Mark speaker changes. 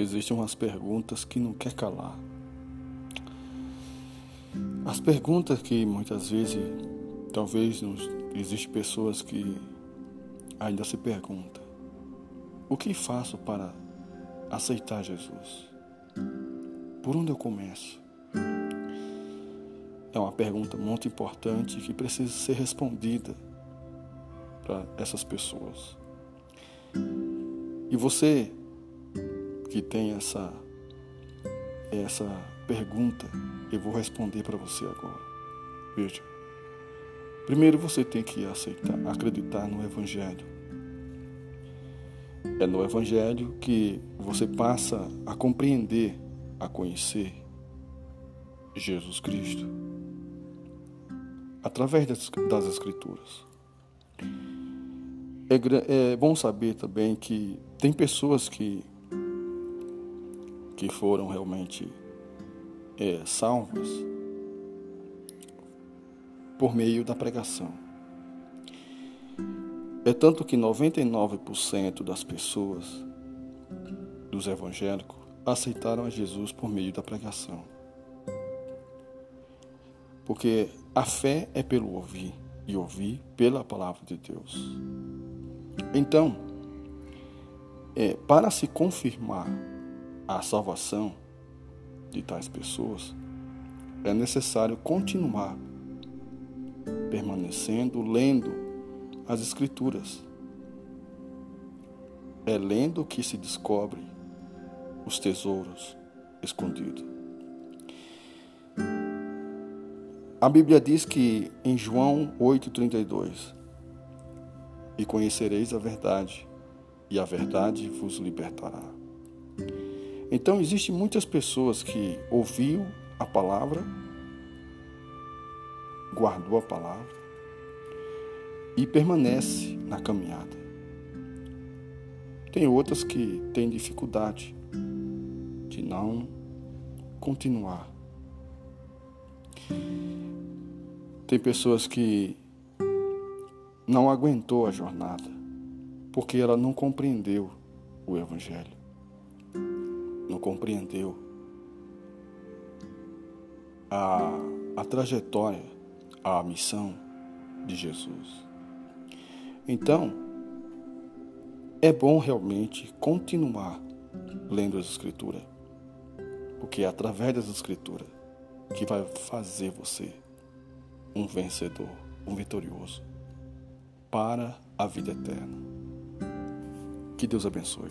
Speaker 1: existem umas perguntas que não quer calar. As perguntas que muitas vezes, talvez nos, existem pessoas que ainda se perguntam: o que faço para aceitar Jesus? Por onde eu começo? É uma pergunta muito importante que precisa ser respondida para essas pessoas. E você que tem essa essa pergunta, eu vou responder para você agora. Veja. Primeiro você tem que aceitar, acreditar no evangelho. É no evangelho que você passa a compreender, a conhecer Jesus Cristo através das, escrituras. É, é bom saber também que tem pessoas que que foram realmente é, salvas por meio da pregação. É tanto que 99% das pessoas dos evangélicos aceitaram a Jesus por meio da pregação. Porque a fé é pelo ouvir e ouvir pela palavra de Deus. Então, é, para se confirmar a salvação de tais pessoas, é necessário continuar permanecendo lendo as Escrituras. É lendo que se descobre os tesouros escondidos. A Bíblia diz que em João 8,32: E conhecereis a verdade, e a verdade vos libertará. Então, existem muitas pessoas que ouviu a palavra, guardou a palavra e permanece na caminhada. Tem outras que têm dificuldade de não continuar. Tem pessoas que não aguentou a jornada porque ela não compreendeu o Evangelho não compreendeu a, a trajetória, a missão de Jesus. Então, é bom realmente continuar lendo as Escrituras, porque é através das Escrituras que vai fazer você um vencedor, um vitorioso para a vida eterna. Que Deus abençoe.